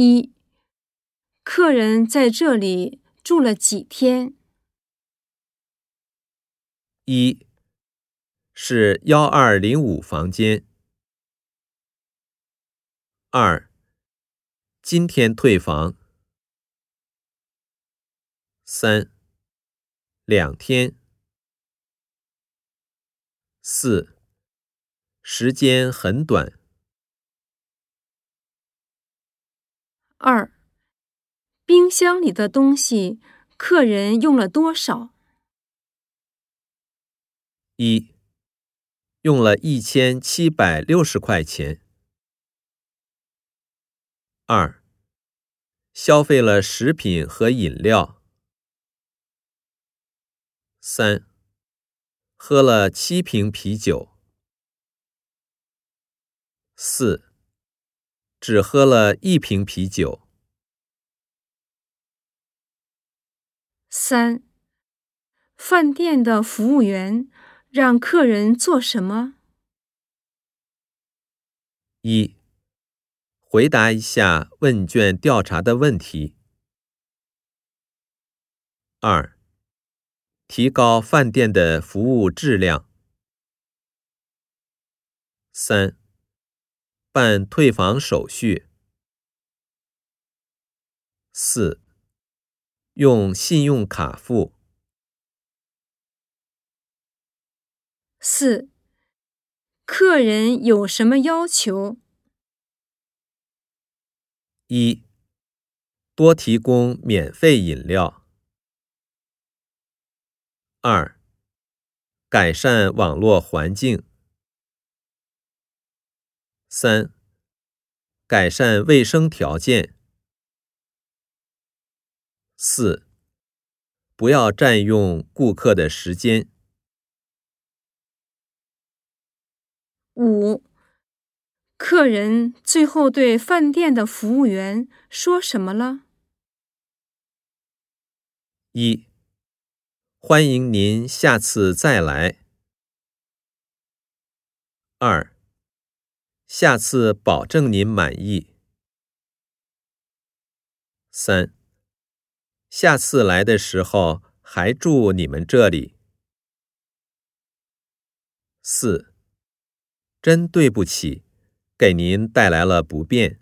一、客人在这里住了几天？一是幺二零五房间。二，今天退房。三，两天。四，时间很短。二，冰箱里的东西，客人用了多少？一，用了一千七百六十块钱。二，消费了食品和饮料。三，喝了七瓶啤酒。四，只喝了一瓶啤酒。三，饭店的服务员让客人做什么？一。回答一下问卷调查的问题。二、提高饭店的服务质量。三、办退房手续。四、用信用卡付。四、客人有什么要求？一，多提供免费饮料。二，改善网络环境。三，改善卫生条件。四，不要占用顾客的时间。五。客人最后对饭店的服务员说什么了？一，欢迎您下次再来。二，下次保证您满意。三，下次来的时候还住你们这里。四，真对不起。给您带来了不便。